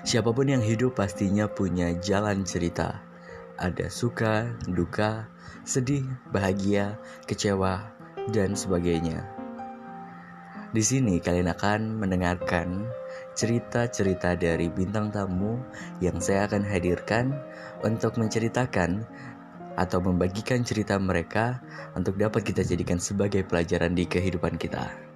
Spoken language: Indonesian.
Siapa pun yang hidup pastinya punya jalan cerita. Ada suka, duka, sedih, bahagia, kecewa, dan sebagainya. Di sini kalian akan mendengarkan cerita-cerita dari bintang tamu yang saya akan hadirkan untuk menceritakan atau membagikan cerita mereka untuk dapat kita jadikan sebagai pelajaran di kehidupan kita.